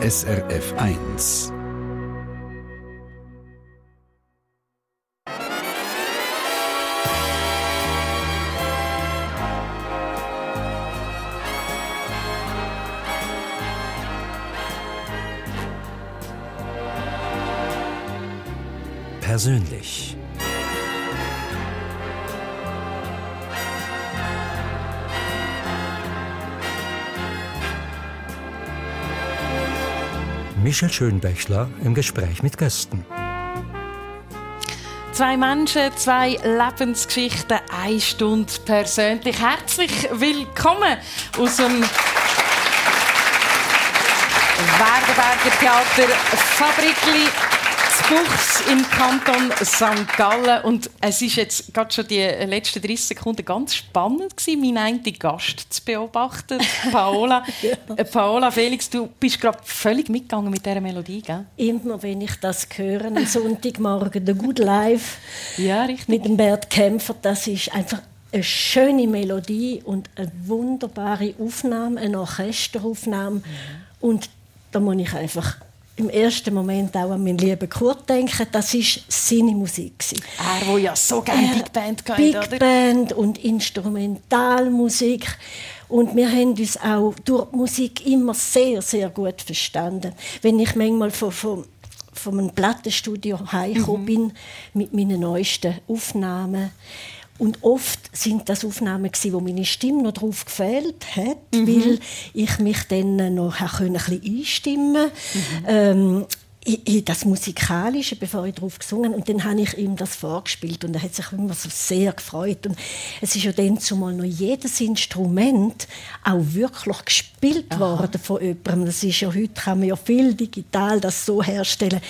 SRF 1. Persönlich. Michel Schönbächler im Gespräch mit Gästen. Zwei Menschen, zwei Lebensgeschichten, eine Stunde persönlich. Herzlich willkommen aus dem Werdenberger Theater Fabrikli Buchs im Kanton St. Gallen. Und es ist jetzt gerade schon die letzten 30 Sekunden ganz spannend gewesen, meinen einen Gast zu beobachten, Paola. ja. Paola Felix, du bist gerade völlig mitgegangen mit dieser Melodie, gell? Immer, wenn ich das höre, am Sonntagmorgen, «The Good Life» ja, richtig. mit dem Bert Kämpfer, das ist einfach eine schöne Melodie und eine wunderbare Aufnahme, eine Orchesteraufnahme. Mhm. Und da muss ich einfach im ersten Moment auch an meinen lieben Kurt denken. Das war seine Musik. Er, der ja so gerne Big Band gehört, Big oder? Band und Instrumentalmusik. Und wir haben uns auch durch die Musik immer sehr, sehr gut verstanden. Wenn ich manchmal von, von, von einem Plattenstudio heimgekommen mhm. bin mit meinen neuesten Aufnahmen, und oft sind das Aufnahmen gewesen, wo meine Stimme noch drauf gefehlt hat, mhm. weil ich mich dann noch ein bisschen einstimmen mhm. ähm, in das Musikalische, bevor ich drauf gesungen und dann habe ich ihm das vorgespielt und er hat sich immer so sehr gefreut und es ist ja dann zumal noch jedes Instrument auch wirklich gespielt Aha. worden von jemandem. Das ist ja heute kann man ja viel digital das so herstellen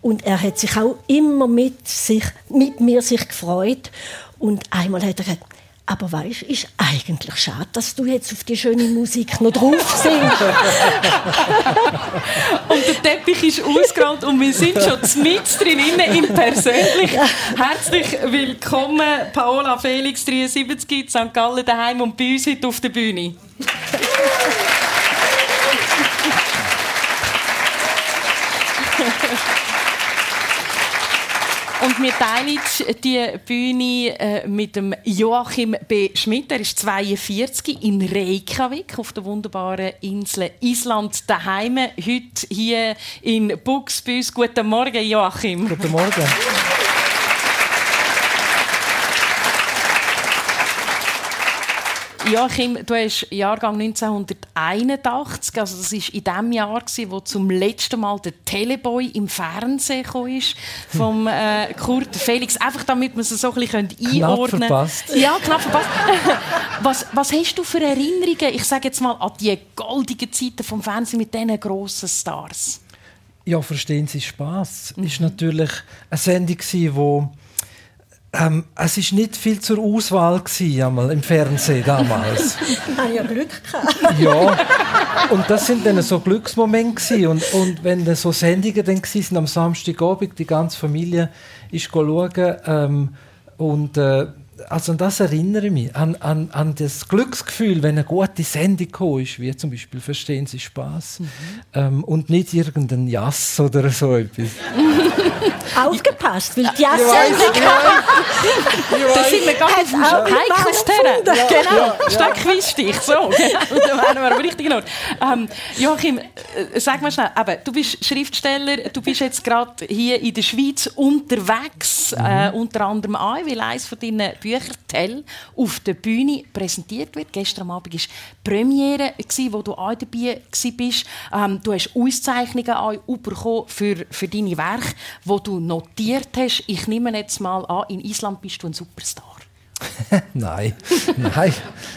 und er hat sich auch immer mit sich mit mir sich gefreut und einmal hat er gesagt, aber weißt, ist eigentlich schade, dass du jetzt auf die schöne Musik noch drauf singst. und der Teppich ist ausgerollt und wir sind schon mit drin im Persönlich. Herzlich willkommen, Paola Felix, 73, St. Gallen daheim und bei uns heute auf der Bühne. Und wir teilen die Bühne äh, mit dem Joachim B. Schmidt. Er ist 42 in Reykjavik auf der wunderbaren Insel Island daheim. Heute hier in Buxbüs. Guten Morgen, Joachim. Guten Morgen. Joachim, du hast Jahrgang 1981, also das war in dem Jahr, wo zum letzten Mal der Teleboy im Fernsehen kam, vom äh, Kurt Felix. Einfach damit wir es so ein bisschen einordnen können. verpasst. Ja, knapp verpasst. was, was hast du für Erinnerungen, ich sage jetzt mal, an die goldigen Zeiten vom Fernsehen mit diesen grossen Stars? Ja, verstehen Sie Spaß. Mhm. Ist natürlich eine Sendung, die ähm, es war nicht viel zur Auswahl gewesen, im Fernsehen damals. ich hatte ja Glück. ja, und das sind dann so Glücksmomente und, und wenn dann so Sendungen dann waren, am Samstagabend, die ganze Familie ist schauen ähm, und äh, also an das erinnere ich mich, an, an, an das Glücksgefühl, wenn eine gute Sendung ist, wie zum Beispiel «Verstehen Sie Spaß mhm. ähm, und nicht irgendein Jass oder so etwas. Aufgepasst, weil die Jass-Sendung Da sind wir ganz heikles Terrain. Ja, genau, ja, ja. Stöckweisstich, so. da wären wir am richtigen Ort. Ähm, Joachim, äh, sag mal schnell, eben, du bist Schriftsteller, du bist jetzt gerade hier in der Schweiz unterwegs, mhm. äh, unter anderem auch, weil eines von deinen Büchern Büchertell auf der Bühne präsentiert wird. Gestern Abend war Premiere, wo du auch dabei warst. Ähm, du hast Auszeichnungen auch bekommen für, für deine Werke, die du notiert hast. Ich nehme jetzt mal an, in Island bist du ein Superstar. nein, nein,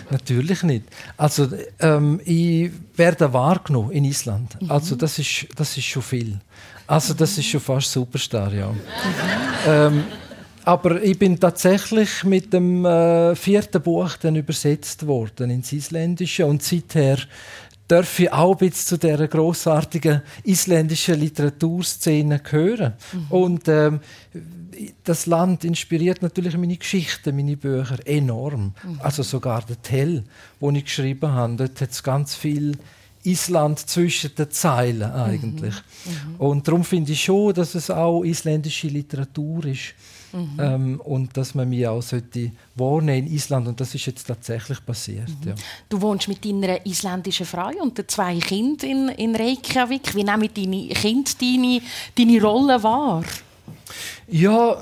natürlich nicht. Also ähm, ich werde wahrgenommen in Island. Mhm. Also das ist, das ist schon viel. Also das ist schon fast Superstar, ja. Mhm. Ähm, aber ich bin tatsächlich mit dem äh, vierten Buch dann übersetzt worden ins Isländische und seither darf ich auch ein zu dieser grossartigen isländischen Literaturszene gehören. Mhm. Und ähm, das Land inspiriert natürlich meine Geschichten, meine Bücher enorm. Mhm. Also sogar der Tell, wo ich geschrieben habe, dort hat es ganz viel Island zwischen den Zeilen eigentlich. Mhm. Mhm. Und darum finde ich schon, dass es auch isländische Literatur ist. Mhm. Ähm, und dass man mich auch sollte wohnen in Island und das ist jetzt tatsächlich passiert. Mhm. Ja. Du wohnst mit deiner isländischen Frau und den zwei Kindern in, in Reykjavik. Wie nehmen deine Kinder deine, deine Rolle wahr? Ja,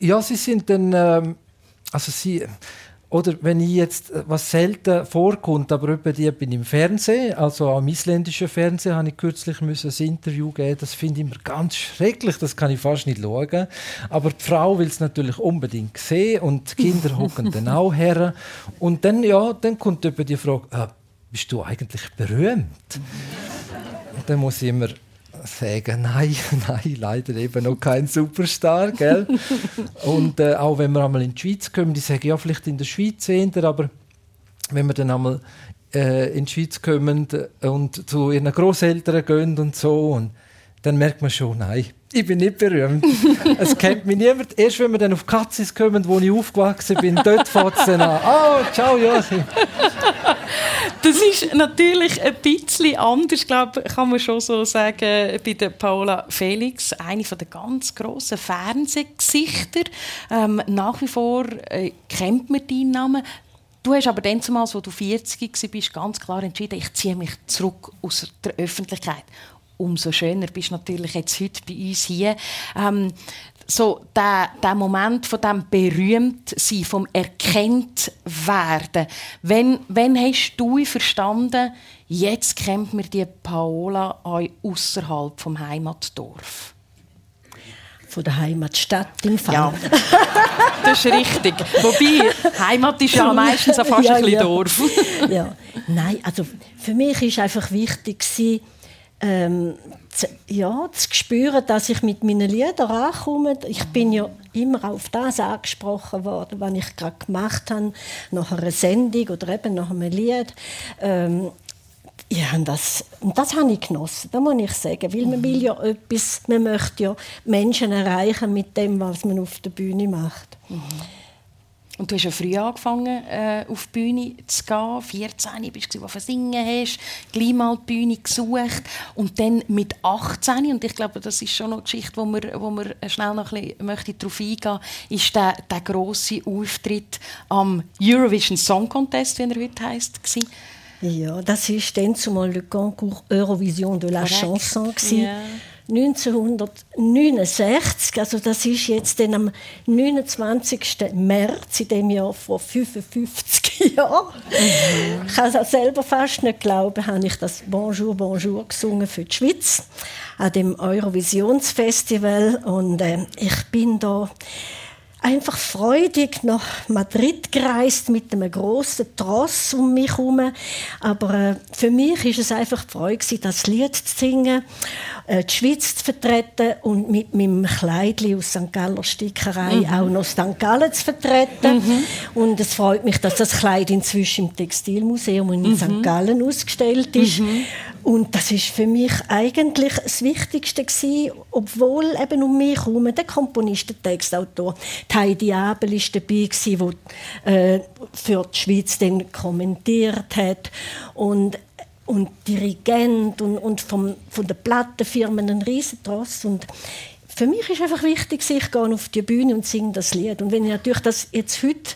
ja, sie sind dann, ähm, also sie, oder wenn ich jetzt, äh, was selten vorkommt, aber über die bin im Fernsehen, also am isländischen Fernsehen, habe ich kürzlich müssen ein Interview geben. Das finde ich immer ganz schrecklich, das kann ich fast nicht schauen. Aber die Frau will es natürlich unbedingt sehen und die Kinder hocken dann auch her. Und dann, ja, dann kommt über die Frage, äh, bist du eigentlich berühmt? Und dann muss ich immer sagen, nein, nein, leider eben noch kein Superstar, gell? und äh, auch wenn wir einmal in die Schweiz kommen, die sagen, ja, vielleicht in der Schweiz eher, aber wenn wir dann einmal äh, in die Schweiz kommen und zu ihren Großeltern gehen und so, und dann merkt man schon, nein, ich bin nicht berühmt. es kennt mich niemand. Erst wenn wir dann auf Katzis kommen, wo ich aufgewachsen bin, dort fängt es dann an. Oh, ciao Joachim. Das ist natürlich ein bisschen anders, glaube kann man schon so sagen, bei der Paola Felix. Eine der ganz grossen Fernsehgesichter. Ähm, nach wie vor äh, kennt man deinen Namen. Du hast aber dann als du 40 warst, ganz klar entschieden, ich ziehe mich zurück aus der Öffentlichkeit umso schöner bist du natürlich jetzt heute bei uns hier. Ähm, so der, der Moment von dem Berühmtsein, vom erkennt werden. Wenn, wenn hast du verstanden, jetzt kennt mir die Paola außerhalb vom Heimatdorf? Von der Heimatstadt im Fall. Ja, das ist richtig. Wobei, Heimat ist ja meistens fast ja, ein bisschen ja. Dorf. ja. Nein, also für mich war einfach wichtig, ähm, zu, ja, zu spüren, dass ich mit meinen Liedern ankomme. Ich bin ja immer auf das angesprochen worden, was ich gerade gemacht habe, nach einer Sendung oder eben nach einem Lied. Ähm, ja, und das, und das habe ich genossen, das muss ich sagen. Weil man will ja etwas, man möchte ja Menschen erreichen mit dem, was man auf der Bühne macht. Mhm. Und du hast ja früh angefangen, äh, auf die Bühne zu gehen. 14 bist du, wo singen hast, gleich mal die Bühne gesucht. Und dann mit 18, und ich glaube, das ist schon noch eine Geschichte, wo wir, wo wir schnell noch ein bisschen möchte darauf eingehen ist der, der grosse Auftritt am Eurovision Song Contest, wie er heute heisst, gewesen. Ja, das war dann zumal le Concours Eurovision de la Correct. Chanson. Yeah. 1969, also das ist jetzt dann am 29. März in dem Jahr vor 55 Jahren. Ich kann es selber fast nicht glauben, habe ich das Bonjour, Bonjour gesungen für die Schweiz an dem Eurovisionsfestival und äh, ich bin da einfach freudig nach Madrid gereist mit einem großen Tross um mich herum. Aber äh, für mich ist es einfach die Freude, das Lied zu singen, äh, die Schweiz zu vertreten und mit meinem Kleidli aus St. Galler Stickerei mhm. auch noch St. Gallen zu vertreten. Mhm. Und es freut mich, dass das Kleid inzwischen im Textilmuseum in mhm. St. Gallen ausgestellt ist. Und das ist für mich eigentlich das Wichtigste gewesen, obwohl eben um mich herum der Komponist, der Textautor, Heidi Abel ist dabei gewesen, wo äh, für die Schweiz dann kommentiert hat und und Dirigent und, und vom, von den Plattenfirmen ein Riesentross und für mich ist einfach wichtig, ich gehe auf die Bühne und singe das Lied. Und wenn ich natürlich das jetzt heute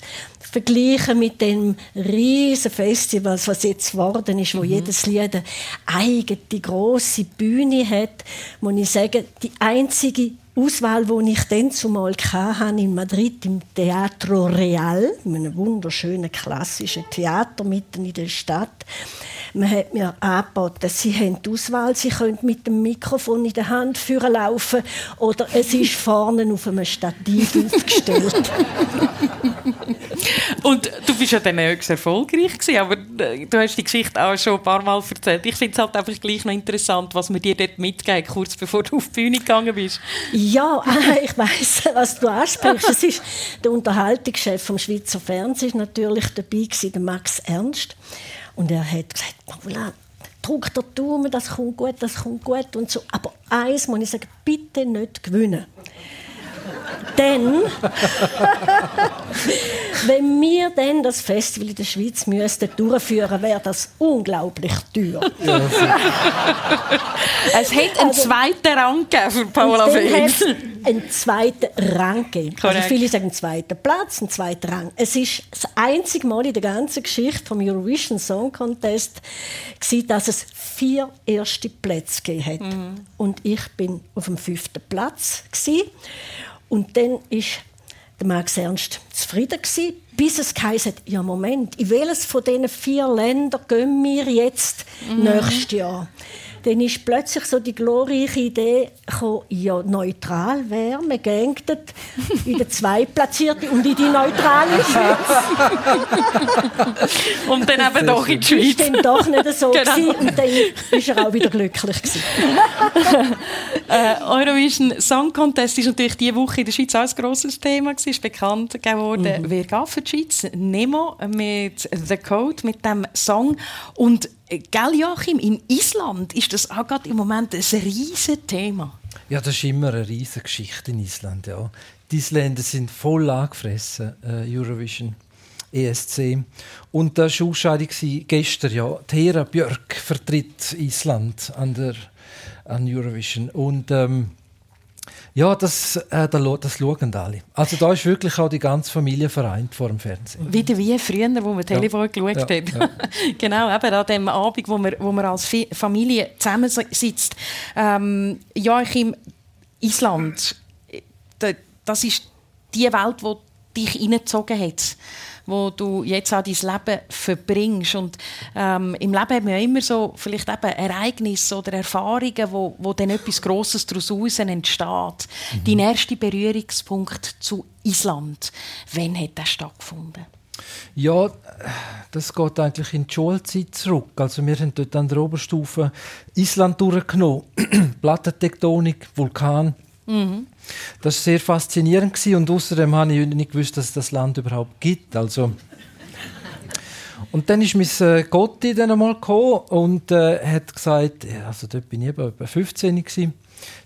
vergleiche mit dem riesen Festivals, was jetzt geworden ist, wo mhm. jedes Lied eine eigene große Bühne hat, muss ich sagen, die einzige Auswahl, die ich dann zumal hatte, in Madrid im Teatro Real, einem wunderschönen klassischen Theater mitten in der Stadt, man hat mir angeboten, sie haben die Auswahl, sie können mit dem Mikrofon in der Hand führen laufen oder es ist vorne auf einem Stativ aufgestellt. Und du bist ja dann höchst erfolgreich gewesen, aber äh, du hast die Geschichte auch schon ein paar Mal erzählt. Ich finde es halt einfach gleich noch interessant, was wir dir dort mitgeben, kurz bevor du auf die Bühne gegangen bist. Ja, ich weiß, was du ansprichst. Es ist der Unterhaltungschef vom Schweizer Fernsehen natürlich dabei gewesen, der Max Ernst. Und er hat gesagt, Paula, drück der Daumen, das kommt gut, das kommt gut und so. Aber eins muss ich sagen, bitte nicht gewinnen. Denn wenn wir dann das Festival in der Schweiz müssten durchführen, wäre das unglaublich teuer. Ja, es hätte einen also, zweiten Rang gegeben für Paula Felix. einen zweiten Rang gegeben. Also viele sagen einen zweiten Platz, einen zweiten Rang. Es ist das einzige Mal in der ganzen Geschichte vom Eurovision Song Contest gewesen, dass es vier erste Plätze gegeben hat. Mhm. Und ich bin auf dem fünften Platz gewesen. Und dann ist der Max Ernst zufrieden gewesen, bis es hat, ja Moment, in welches von diesen vier Ländern gehen wir jetzt mhm. nächstes Jahr? Dann ist plötzlich so die glorreiche Idee gekommen, ja, neutral wäre, man gängt in den Zweitplatzierten und in die neutrale Schweiz. und dann eben doch in die Schweiz. Das war dann doch nicht so genau. und dann ist er auch wieder glücklich äh, Eurovision Song Contest ist natürlich diese Woche in der Schweiz auch ein grosses Thema Es ist bekannt geworden, mhm. wer geht für die Schweiz? Nemo mit «The Code», mit dem Song und Gell, Joachim, in Island ist das auch gerade im Moment ein riesiges Thema. Ja, das ist immer eine riesige Geschichte in Island. Ja. Die Isländer sind voll angefressen, äh, Eurovision. ESC. Und da war Ausscheidung gestern. Ja. Thera Björk vertritt Island an, der, an Eurovision. Und ähm, ja, das, äh, das schauen alle. Also da ist wirklich auch die ganze Familie vereint vor dem Fernsehen. Wieder wie früher, wo man Telefon ja. geschaut ja. hat. Ja. genau, eben an dem Abend, wo man, wo man als Familie zusammensitzt. Ähm, Joachim, Island, das ist die Welt, die dich hineingezogen hat wo du jetzt auch dein Leben verbringst. Und ähm, im Leben haben wir immer so vielleicht eben Ereignisse oder Erfahrungen, wo, wo dann etwas Grosses daraus entsteht. Mhm. Dein erster Berührungspunkt zu Island, wann hat das stattgefunden? Ja, das geht eigentlich in die Schulzeit zurück. Also wir haben dort an der Oberstufe Island durchgenommen. Plattentektonik, Vulkan. Mhm. Das war sehr faszinierend und außerdem habe ich nicht gewusst, dass es das Land überhaupt gibt. Also und dann ist mein äh, Gotti dann einmal gekommen und äh, hat gesagt, also dort bin ich etwa 15 gewesen,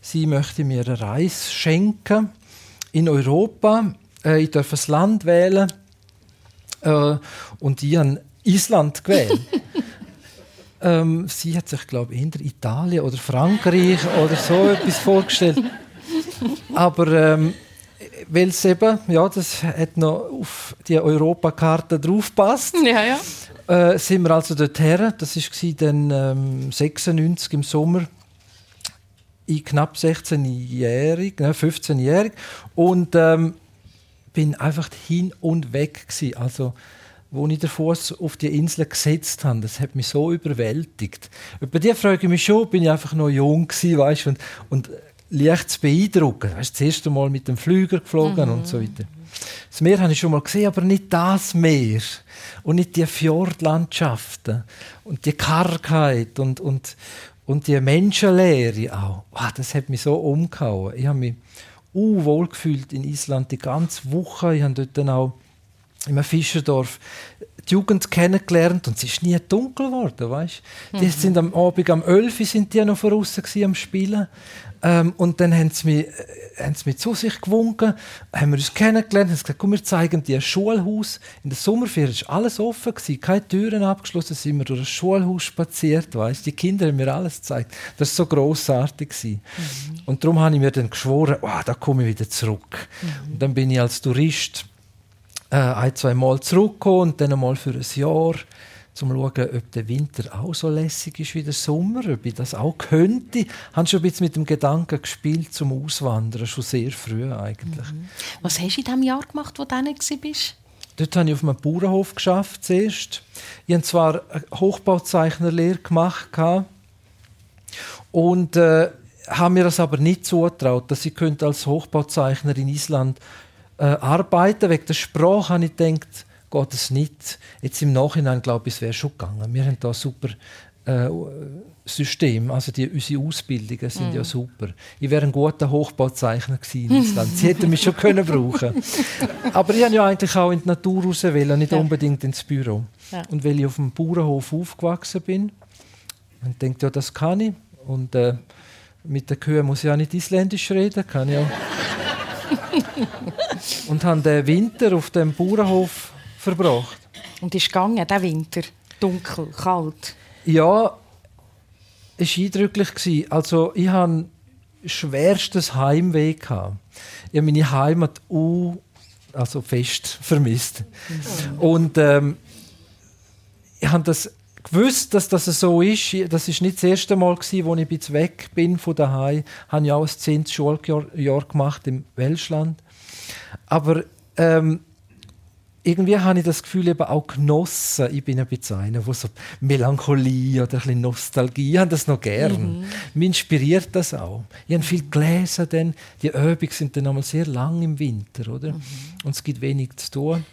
sie möchte mir eine Reise schenken in Europa. Äh, ich darf ein Land wählen äh, und ich habe Island gewählt. ähm, sie hat sich, glaube ich, in Italien oder Frankreich oder so etwas vorgestellt. Aber ähm, weil es eben, ja, das hat noch auf die Europakarte draufpasst. Ja, ja. Äh, sind wir also dorthin. Das war dann ähm, 96 im Sommer. Ich knapp 16-jährig, ne, 15-jährig. Und ähm, bin einfach hin und weg gewesen. Also, wo ich den Fuß auf die Insel gesetzt habe, das hat mich so überwältigt. Über die frage ich mich schon, bin ich einfach noch jung gewesen, weißt, und, und leicht zu beeindrucken. Du das erste Mal mit dem Flüger geflogen mhm. und so weiter. Das Meer habe ich schon mal gesehen, aber nicht das Meer. Und nicht die Fjordlandschaften und die Kargheit und, und, und die Menschenlehre auch. Wow, das hat mich so umgehauen. Ich habe mich uh, wohl gefühlt in Island die ganze Woche. Ich habe dort dann auch in einem Fischerdorf die Jugend kennengelernt und es ist nie dunkel geworden, weißt? Mhm. Die sind am Abend am 11 Uhr sind die noch voraus am Spielen ähm, und dann haben sie, mich, äh, haben sie mich zu sich gewunken, haben wir uns kennengelernt, haben gesagt, komm, wir zeigen dir ein Schulhaus. In der Sommerferien war alles offen, gewesen, keine Türen abgeschlossen, sind wir durch das Schulhaus spaziert, weißt? Die Kinder haben mir alles gezeigt. Das war so grossartig. Mhm. Und darum habe ich mir dann geschworen, oh, da komme ich wieder zurück. Mhm. Und dann bin ich als Tourist äh, ein, zwei Mal zurückgekommen und dann einmal für ein Jahr um zu schauen, ob der Winter auch so lässig ist wie der Sommer, ob ich das auch könnte. Ich habe schon ein bisschen mit dem Gedanken gespielt zum Auswandern, schon sehr früh eigentlich. Mhm. Was hast du in diesem Jahr gemacht, wo du dann warst? Dort habe ich auf einem Bauernhof geschafft zuerst. Ich habe zwar eine Hochbauzeichnerlehre gemacht und äh, habe mir das aber nicht zugetraut, dass ich als Hochbauzeichner in Island äh, arbeiten. Wegen der Sprache habe ich gedacht, geht es nicht. Jetzt im Nachhinein glaube ich, es wäre schon gegangen. Wir haben da super äh, System, also die, unsere Ausbildungen sind mm. ja super. Ich wäre ein guter Hochbauzeichner gewesen in Island. Sie hätten mich schon können brauchen. Aber ich habe ja eigentlich auch in die Natur raus wollen, nicht ja. unbedingt ins Büro. Ja. Und weil ich auf dem Bauernhof aufgewachsen bin, und denkt ja, das kann ich. Und äh, mit den Kühen muss ich auch nicht Isländisch reden, kann ich auch. und habe den Winter auf dem Bauernhof verbracht. Und ist gegangen, der Winter? Dunkel, kalt? Ja, es war eindrücklich. Also, ich hatte schwerstes Heimweh. Ich habe meine Heimat uh, also fest vermisst. Mhm. Und ähm, ich habe das gewusst, dass das so ist. Das ist nicht das erste Mal, als ich jetzt weg bin von daheim. Ich habe ja auch ein 10. Schuljahr gemacht im Welschland. Aber ähm, irgendwie habe ich das Gefühl eben auch genossen. Ich bin ein bisschen einer, der so Melancholie oder ein bisschen Nostalgie, ich habe das noch gern. Mhm. Mich inspiriert das auch. Ich habe viel gelesen, denn die Übungen sind dann einmal sehr lang im Winter, oder? Mhm. Und es gibt wenig zu tun.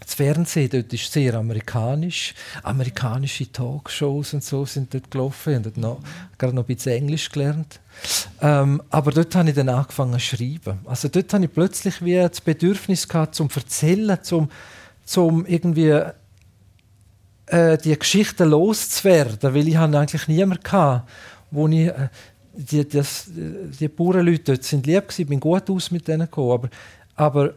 Das Fernsehen dort ist sehr amerikanisch. Amerikanische Talkshows und so sind dort gelaufen. Ich habe noch, gerade noch ein bisschen Englisch gelernt. Ähm, aber dort habe ich dann angefangen zu schreiben. Also dort habe ich plötzlich wie das Bedürfnis gehabt, zum Erzählen, zum, zum irgendwie äh, die Geschichten loszuwerden, weil ich habe eigentlich niemanden gehabt, wo ich äh, die, das, die Bauernleute dort sind lieb gewesen, bin gut aus mit denen gekommen, aber, aber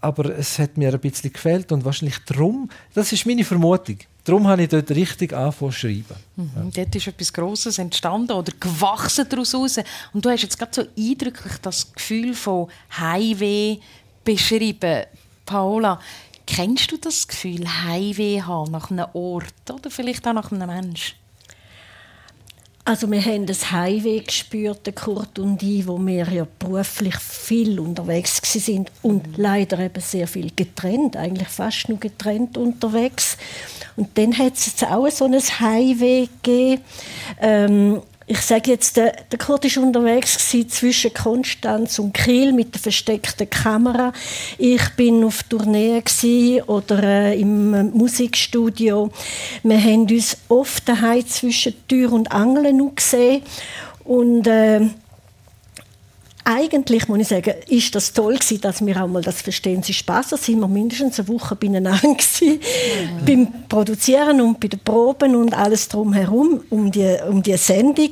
aber es hat mir ein bisschen gefällt und wahrscheinlich darum, das ist meine Vermutung, darum habe ich dort richtig angefangen zu schreiben. Mhm. Ja. Dort ist etwas Grosses entstanden oder gewachsen daraus raus. Und du hast jetzt gerade so eindrücklich das Gefühl von Heimweh beschrieben. Paola, kennst du das Gefühl, Heimweh haben nach einem Ort oder vielleicht auch nach einem Menschen? Also wir haben das Highway gespürt, Kurt und ich, wo wir ja beruflich viel unterwegs sind und leider eben sehr viel getrennt, eigentlich fast nur getrennt unterwegs. Und dann hat es auch so ein Highway gegeben. Ähm, ich sage jetzt, der, der Kurt war unterwegs zwischen Konstanz und Kiel mit der versteckten Kamera. Ich bin auf Tournee oder äh, im Musikstudio. Wir haben uns oft daheim zwischen Tür und Angeln gesehen und äh, eigentlich muss ich sagen, ist das toll gewesen, dass wir auch mal das Verstehen Sie Spaß, da sind wir mindestens eine Woche beieinander gewesen, mhm. beim Produzieren und bei den Proben und alles drumherum um die um die Sendung.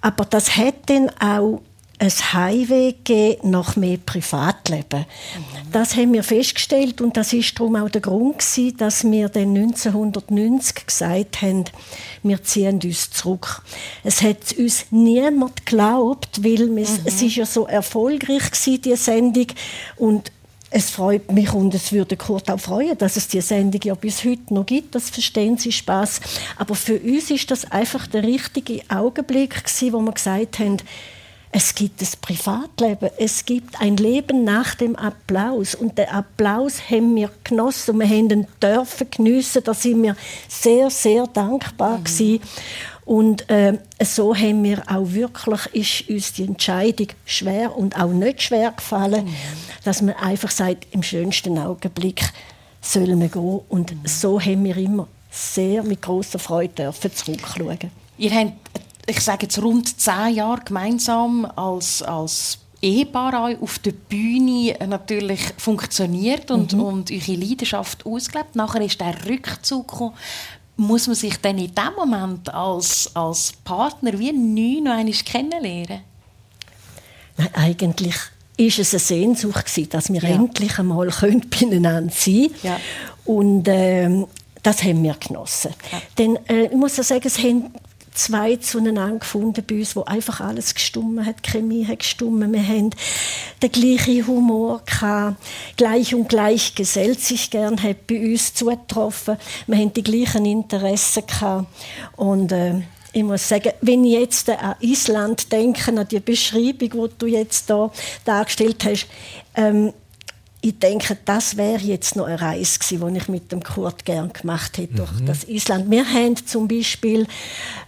Aber das hat dann auch ein Highway gegeben nach mehr Privatleben. Mhm. Das haben wir festgestellt und das ist darum auch der Grund gewesen, dass wir dann 1990 gesagt haben, wir ziehen uns zurück. Es hat uns niemand geglaubt, weil mhm. es ist ja so erfolgreich gewesen, die Sendung und es freut mich und es würde Kurt auch freuen, dass es die Sendung ja bis heute noch gibt. Das verstehen Sie Spaß. Aber für uns ist das einfach der richtige Augenblick gewesen, wo wir gesagt haben, es gibt das Privatleben, es gibt ein Leben nach dem Applaus und den Applaus haben wir genossen und wir haben ihn dürfen geniessen, da sind wir sehr, sehr dankbar mhm. gewesen. Und äh, so haben wir auch wirklich, ist uns die Entscheidung schwer und auch nicht schwer gefallen, mhm. dass man einfach sagt, im schönsten Augenblick sollen wir gehen. Und mhm. so haben wir immer sehr mit großer Freude dürfen zurückschauen. Ihr habt ich sage jetzt rund zehn Jahre gemeinsam als, als Ehepaar auf der Bühne natürlich funktioniert und, mhm. und eure Leidenschaft ausgelebt. Nachher ist der Rückzug gekommen. Muss man sich dann in dem Moment als, als Partner wie neu noch einmal kennenlernen? Nein, eigentlich ist es eine Sehnsucht gewesen, dass wir ja. endlich einmal beieinander sein können. Ja. Und ähm, das haben wir genossen. Ja. Denn äh, ich muss sagen, es haben zwei zueinander gefunden bei uns, wo einfach alles gestummen hat, die Chemie hat gestummen, wir haben den gleichen Humor gehabt, gleich und gleich gesellt sich gern, hat bei uns zugetroffen, wir haben die gleichen Interessen gehabt. Und äh, ich muss sagen, wenn ich jetzt an Island denke, an die Beschreibung, die du jetzt da dargestellt hast, ähm, ich denke, das wäre jetzt noch eine Reise gewesen, die ich mit dem Kurt gern gemacht hätte durch mhm. das Island. Wir haben zum Beispiel,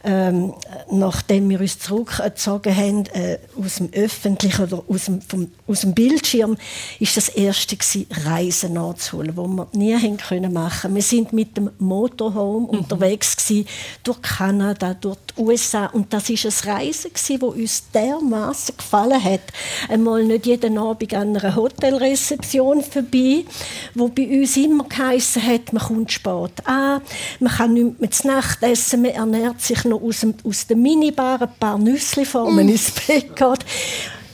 ähm, nachdem wir uns zurückgezogen haben äh, aus dem Öffentlichen oder aus dem, vom, aus dem Bildschirm, ist das erste gewesen, Reisen nachzuholen, wo wir nie haben können machen. Wir sind mit dem Motorhome mhm. unterwegs gewesen, durch Kanada, durch die USA und das ist ein Reisen gewesen, wo uns dermaßen gefallen hat. Einmal nicht jeden Abend an einer Hotelrezeption Station vorbei, wo bei uns immer geheissen hat, man kommt spät an, man kann nicht mehr zu Nacht essen, man ernährt sich noch aus, dem, aus der Minibar ein paar Nüsse vor man mm. ins Bett geht.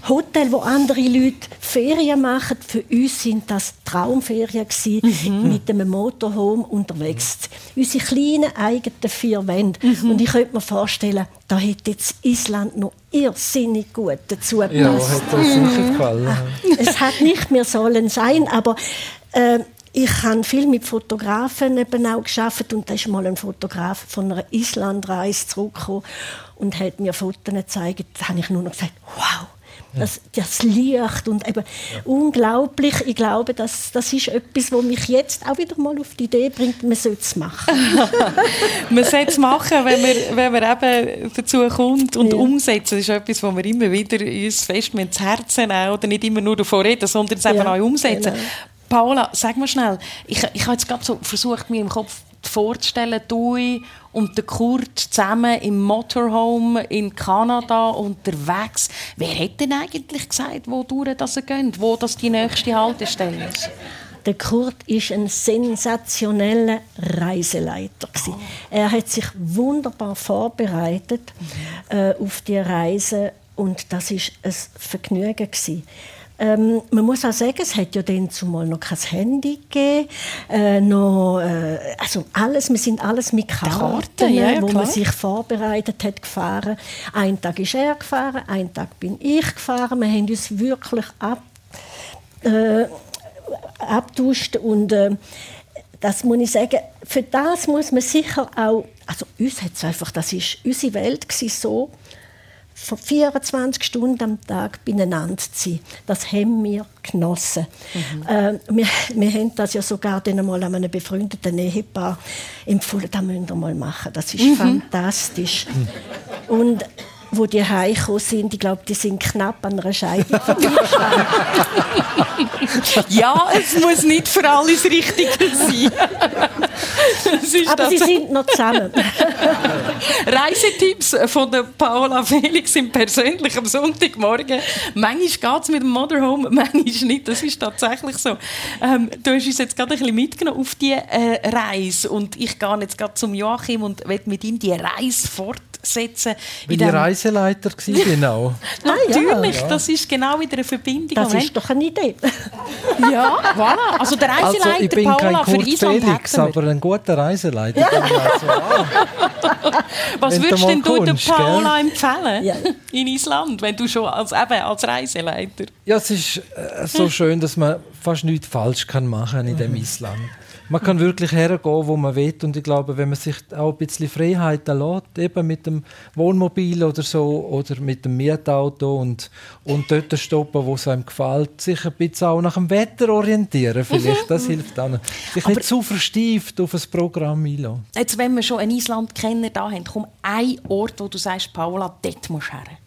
Hotel, wo andere Leute Ferien machen. Für uns sind das Traumferien mhm. mit einem Motorhome unterwegs. Unsere kleinen eigenen vier Wände. Mhm. Und ich könnte mir vorstellen, da hätte jetzt Island noch irrsinnig gut dazu gepasst. Ja, hat das sicher gefallen. Es hat nicht mehr sollen sein, aber äh, ich habe viel mit Fotografen eben auch geschafft und da ist mal ein Fotograf von einer Islandreise zurückgekommen und hat mir Fotos gezeigt. Da habe ich nur noch gesagt, wow, das, das Licht und eben ja. unglaublich. Ich glaube, das, das ist etwas, was mich jetzt auch wieder mal auf die Idee bringt, man sollte es machen. man sollte es machen, wenn man, wenn man eben dazu kommt und ja. umsetzen. Das ist etwas, wo wir immer wieder uns fest mit ins Herz nehmen oder nicht immer nur davon reden, sondern es ja. eben auch umsetzen. Genau. Paola, sag mal schnell, ich, ich habe jetzt gerade so versucht, mir im Kopf vorzustellen, du und der Kurt zusammen im Motorhome in Kanada unterwegs. Wer hat denn eigentlich gesagt, wo durch das geht, wo das die nächste Haltestelle ist? Der Kurt ist ein sensationeller Reiseleiter. Er hat sich wunderbar vorbereitet äh, auf die Reise und das ist ein Vergnügen gewesen. Ähm, man muss auch sagen, es hat ja dann zumal noch kein Handy gegeben, äh, noch, äh, also alles, wir sind alles mit Karten, Karten ja, wo klar. man sich vorbereitet hat, gefahren. Einen Tag ist er gefahren, einen Tag bin ich gefahren. Wir haben uns wirklich ab, äh, abtauscht und äh, das muss ich sagen, für das muss man sicher auch, also uns hat es einfach, das ist unsere Welt so, 24 Stunden am Tag beieinander zu sein. Das haben wir genossen. Mhm. Äh, wir, wir haben das ja sogar dann einmal an einem befreundeten Ehepaar empfohlen, das müsst ihr mal machen. Das ist mhm. fantastisch. Mhm. Und wo die heimgekommen sind, ich glaube, die sind knapp an einer Scheidung Ja, es muss nicht für alles richtig sein. Aber sie sind noch zusammen. Reisetipps von der Paola Felix im persönlich am Sonntagmorgen. Manchmal geht es mit dem Motorhome, manchmal nicht. Das ist tatsächlich so. Ähm, du hast uns jetzt gerade ein bisschen mitgenommen auf diese äh, Reise und ich gehe jetzt gerade zum Joachim und will mit ihm die Reise fortsetzen. Wie die Reiseleiter war, genau. Natürlich, ja. das ist genau wieder eine Verbindung. Das ist doch eine Idee. ja, voilà. Also der Reiseleiter also, ich bin Paola kein Kurt für Island Felix, aber ein guter Reiseleiter. Ja. Also, ah. Was würdest du denn du der Paola gell? empfehlen ja. in Island, wenn du schon als, eben, als Reiseleiter? Ja, es ist äh, so schön, dass man fast nichts falsch kann machen in dem mhm. Island man kann wirklich hergehen, wo man will. Und ich glaube, wenn man sich auch ein bisschen Freiheiten lässt, eben mit dem Wohnmobil oder so, oder mit dem Mietauto und, und dort stoppen, wo es einem gefällt, sich ein bisschen auch nach dem Wetter orientieren vielleicht, das hilft auch. Sich nicht zu verstieft auf ein Programm einlassen. Jetzt, wenn wir schon ein Island kennen, da haben, komm, ein Ort, wo du sagst, Paula, dort musst du her.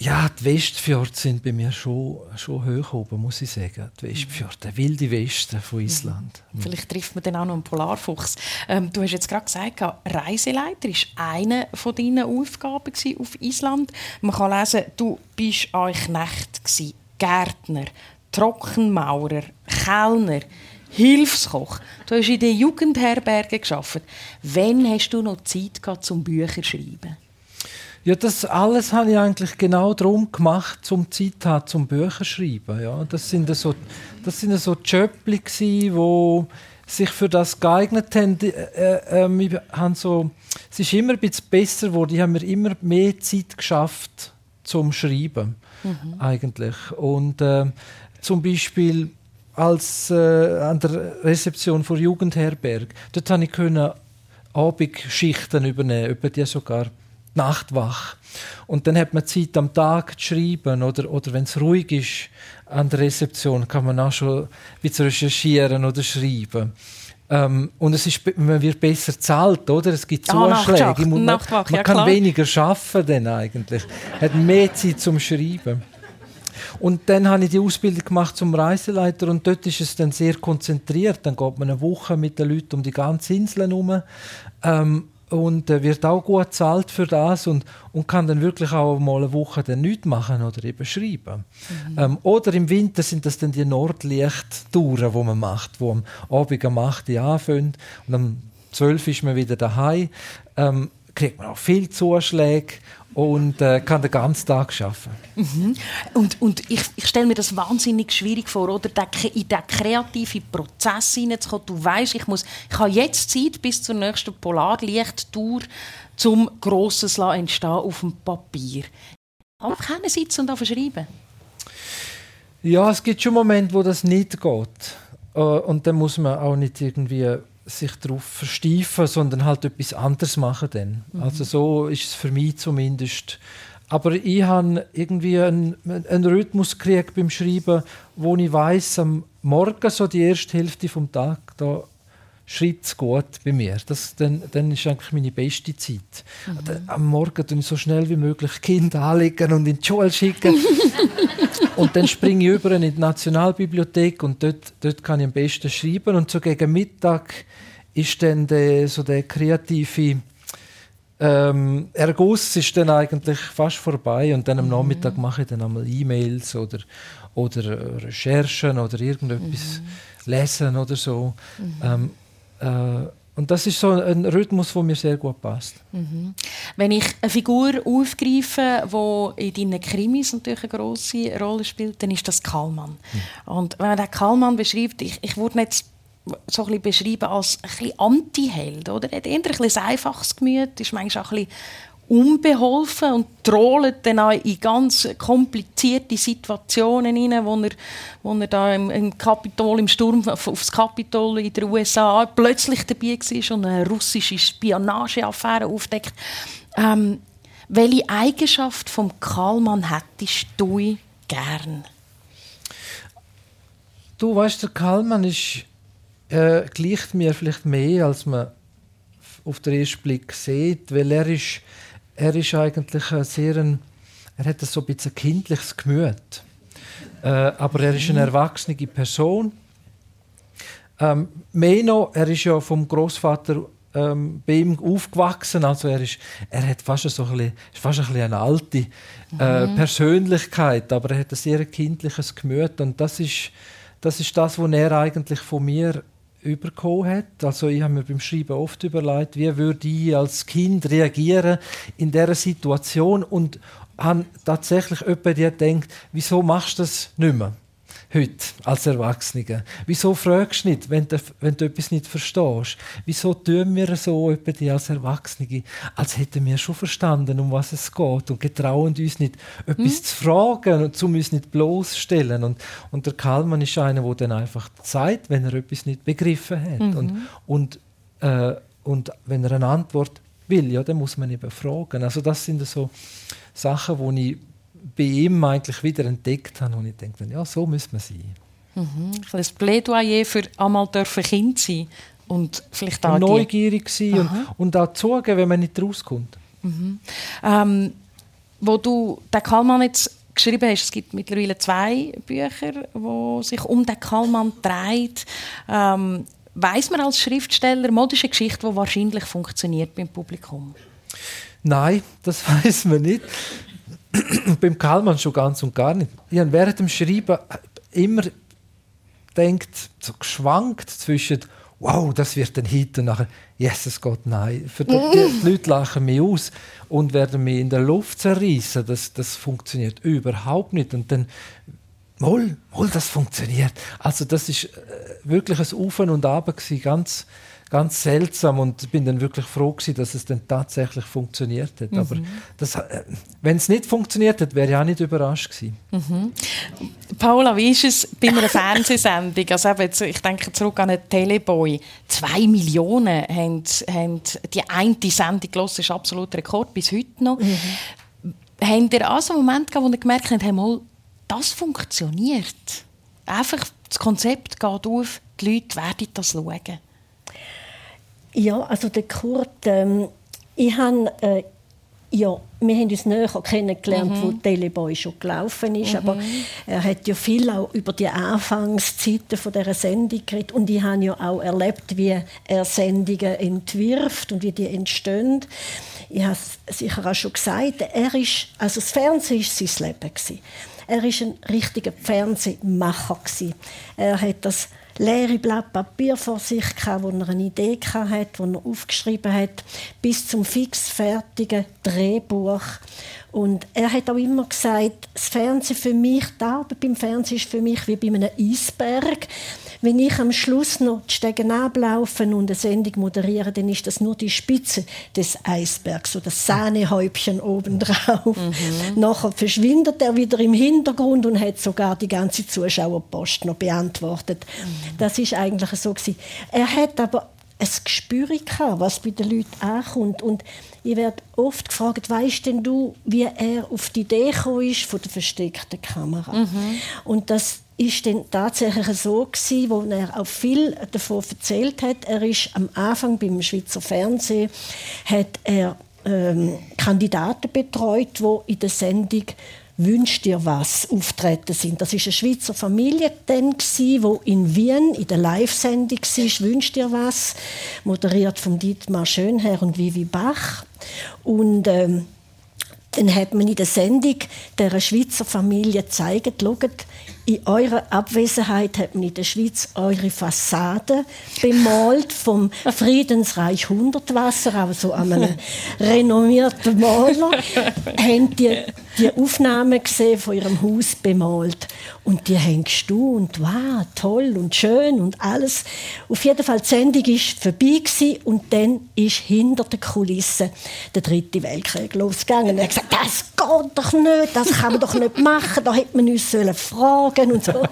Ja, die Westfjorde sind bei mir schon, schon hoch oben, muss ich sagen. Die Westfjorde, der wilde Westen von Island. Mhm. Vielleicht trifft man dann auch noch einen Polarfuchs. Ähm, du hast jetzt gerade gesagt, Reiseleiter war eine von deinen Aufgaben auf Island. Man kann lesen, du bist euch Knecht, Gärtner, Trockenmaurer, Kellner, Hilfskoch. Du hast in der Jugendherberge geschafft. Wann hast du noch Zeit gehabt zum Bücher schreiben? Ja, das alles habe ich eigentlich genau darum gemacht, um Zeit haben, zum Bücher schreiben. Ja, das sind so, das sind so Jöppli die sich für das geeignet haben. Äh, äh, äh, wir haben so, es ist immer ein bisschen besser geworden. Ich habe mir immer mehr Zeit geschafft zum Schreiben mhm. eigentlich. Und äh, zum Beispiel als äh, an der Rezeption vor Jugendherberg, dort konnte ich Abendschichten übernehmen, über die sogar Nacht wach. Und dann hat man Zeit am Tag zu schreiben oder, oder wenn es ruhig ist an der Rezeption, kann man auch schon wieder recherchieren oder schreiben. Ähm, und es ist, man wird besser zahlt, oder? Es gibt ah, Zuschläge. Man, man ja, kann weniger arbeiten dann eigentlich. Hat mehr Zeit zum Schreiben. Und dann habe ich die Ausbildung gemacht zum Reiseleiter und dort ist es dann sehr konzentriert. Dann geht man eine Woche mit den Leuten um die ganze Insel herum. Ähm, und äh, wird auch gut bezahlt für das und, und kann dann wirklich auch mal eine Woche dann nichts machen oder eben schreiben. Mhm. Ähm, oder im Winter sind das dann die Nordlichttouren, die man macht, wo am Abend um 8 Uhr anfängt und am 12 ist man wieder daheim. Ähm, kriegt man auch viel Zuschläge und äh, kann den ganzen Tag arbeiten. Mhm. Und, und ich, ich stelle mir das wahnsinnig schwierig vor, oder in diesen kreativen Prozess hineinzukommen. Du weißt, ich muss, ich habe jetzt Zeit bis zur nächsten Polarlichttour, zum grosses entstehen auf dem Papier. Keine sitzen und schreiben. Ja, es gibt schon Momente, wo das nicht geht. Äh, und dann muss man auch nicht irgendwie sich darauf versteifen, sondern halt etwas anderes machen dann. Mhm. Also so ist es für mich zumindest. Aber ich habe irgendwie einen, einen Rhythmus gekriegt beim Schreiben, wo ich weiß, am Morgen so die erste Hälfte vom Tag da schreibt es gut bei mir. Das, dann, dann ist eigentlich meine beste Zeit. Mhm. Am Morgen tue ich so schnell wie möglich Kinder anlegen und in die Schule schicken. und dann springe ich über in die Nationalbibliothek und dort, dort kann ich am besten schreiben. Und so gegen Mittag ist dann der, so der kreative ähm, Erguss ist dann eigentlich fast vorbei und dann am mhm. Nachmittag mache ich dann einmal E-Mails oder, oder Recherchen oder irgendetwas mhm. lesen oder so. Mhm. Ähm, äh, und das ist so ein Rhythmus, der mir sehr gut passt. Mhm. Wenn ich eine Figur aufgreife, die in deinen Krimis natürlich eine grosse Rolle spielt, dann ist das Kallmann. Mhm. Und wenn man den Kallmann beschreibt, ich, ich würde jetzt so ein beschrieben als ein Anti-Held. Er hat eher ein, ein einfaches Gemüt, ist manchmal auch ein bisschen unbeholfen und trollt dann auch in ganz komplizierte Situationen hinein, wo er, wo er da im, im Kapitol, im Sturm aufs Kapitol in den USA plötzlich dabei war und eine russische Spionageaffäre aufdeckt. Ähm, welche Eigenschaft vom Karlmann hättest du gern? Du weißt, der Karlmann ist äh, gleicht mir vielleicht mehr, als man auf den ersten Blick sieht, weil er ist er ist eigentlich ein sehr, ein, er hat so ein bisschen kindliches Gemüt. Äh, aber er ist eine erwachsene Person. Ähm, Meno, er ist ja vom Großvater ähm, bei ihm aufgewachsen, also er ist, er hat fast so ein bisschen, fast ein bisschen eine alte äh, mhm. Persönlichkeit, aber er hat ein sehr kindliches Gemüt und das ist das ist das, was er eigentlich von mir überkommen hat. Also ich habe mir beim Schreiben oft überlegt, wie würde ich als Kind reagieren in dieser Situation und habe tatsächlich jemand, der denkt, wieso machst du das nicht mehr? Heute als Erwachsene? Wieso fragst du nicht, wenn du, wenn du etwas nicht verstehst? Wieso tun wir so die als Erwachsene, als hätten wir schon verstanden, um was es geht und getrauen uns nicht, etwas hm? zu fragen und zu uns nicht bloßstellen? Und, und der Kalman ist einer, der dann einfach zeigt, wenn er etwas nicht begriffen hat. Mhm. Und, und, äh, und wenn er eine Antwort will, ja, dann muss man eben fragen. Also das sind so Sachen, die ich bei ihm eigentlich wieder entdeckt habe und ich denke, ja, so müssen wir sein. Mhm. Ein Plädoyer für einmal dürfen Kind sein und vielleicht auch neugierig sein und, und auch zugeben, wenn man nicht rauskommt. Mhm. Ähm, wo du den Kallmann jetzt geschrieben hast, es gibt mittlerweile zwei Bücher, wo sich um den Kallmann dreht. Ähm, Weiß man als Schriftsteller, modische Geschichte, die wahrscheinlich funktioniert beim Publikum? Nein, das weiß man nicht. beim Kalman schon ganz und gar nicht. Ich habe während dem Schreiben immer denkt, so geschwankt zwischen wow, das wird ein Hit und nachher, Jesus Gott, nein. Für die, die Leute lachen mich aus und werden mich in der Luft zerreißen. Das, das funktioniert überhaupt nicht. Und dann, moll, das funktioniert. Also das ist äh, wirklich ein Auf und Ab ganz ganz seltsam und bin dann wirklich froh gewesen, dass es dann tatsächlich funktioniert hat. Mhm. Aber äh, wenn es nicht funktioniert hätte, wäre ich auch nicht überrascht gewesen. Mhm. Paula, wie ist es bei einer Fernsehsendung? Also jetzt, ich denke zurück an einen Teleboy. Zwei Millionen haben, haben die eine Sendung gelesen, das ist absolut Rekord bis heute noch. Mhm. Habt ihr auch so einen Moment gehabt, wo ihr gemerkt habt, hey, mal, das funktioniert? Einfach das Konzept geht auf, die Leute werden das schauen. Ja, also der Kurt, ähm, ich habe, äh, ja, wir haben uns näher kennengelernt, mhm. wo Teleboy schon gelaufen ist, mhm. aber er hat ja viel auch über die Anfangszeiten von dieser Sendung geredet und ich habe ja auch erlebt, wie er Sendungen entwirft und wie die entstehen. Ich habe es sicher auch schon gesagt, er ist, also das Fernsehen war sein Leben. Er war ein richtiger Fernsehmacher. Er hat das leere Blatt Papier vor sich gehabt, wo er eine Idee hatte, wo er aufgeschrieben hat, bis zum fix fertigen Drehbuch. Und er hat auch immer gesagt, das Fernsehen für mich, die Arbeit beim Fernsehen ist für mich wie bei einem Eisberg. Wenn ich am Schluss noch die Stegen ablaufen und eine Sendung moderiere, dann ist das nur die Spitze des Eisbergs, so das Sahnehäubchen obendrauf. Mhm. Nachher verschwindet er wieder im Hintergrund und hat sogar die ganze Zuschauerpost noch beantwortet. Mhm. Das ist eigentlich so gewesen. Er hat aber ein Gespür gehabt, was bei den Leuten ankommt. Und ich werde oft gefragt, weißt denn du, wie er auf die Idee gekommen ist von der versteckten Kamera? Mhm. Und das ist dann tatsächlich so gewesen, wo er auch viel davon erzählt hat. Er ist am Anfang beim Schweizer Fernsehen hat er ähm, Kandidaten betreut, wo in der Sendung «Wünsch dir was» auftreten sind. Das ist eine Schweizer Familie wo in Wien in der Live-Sendung war «Wünsch dir was», moderiert von Dietmar Schönherr und Vivi Bach. Und ähm, dann hat man in der Sendung der Schweizer Familie gezeigt, schaut, in eurer Abwesenheit hat man in der Schweiz eure Fassade bemalt vom Friedensreich Hundertwasser, also einem renommierten Maler. haben die die Aufnahmen gesehen von ihrem Haus bemalt und die haben gestaunt, wow, toll und schön und alles. Auf jeden Fall die Sendung ist vorbei und dann ist hinter den Kulissen der dritte Weltkrieg losgegangen. Er hat gesagt, das geht doch nicht, das kann man doch nicht machen, da hätte man uns fragen und so.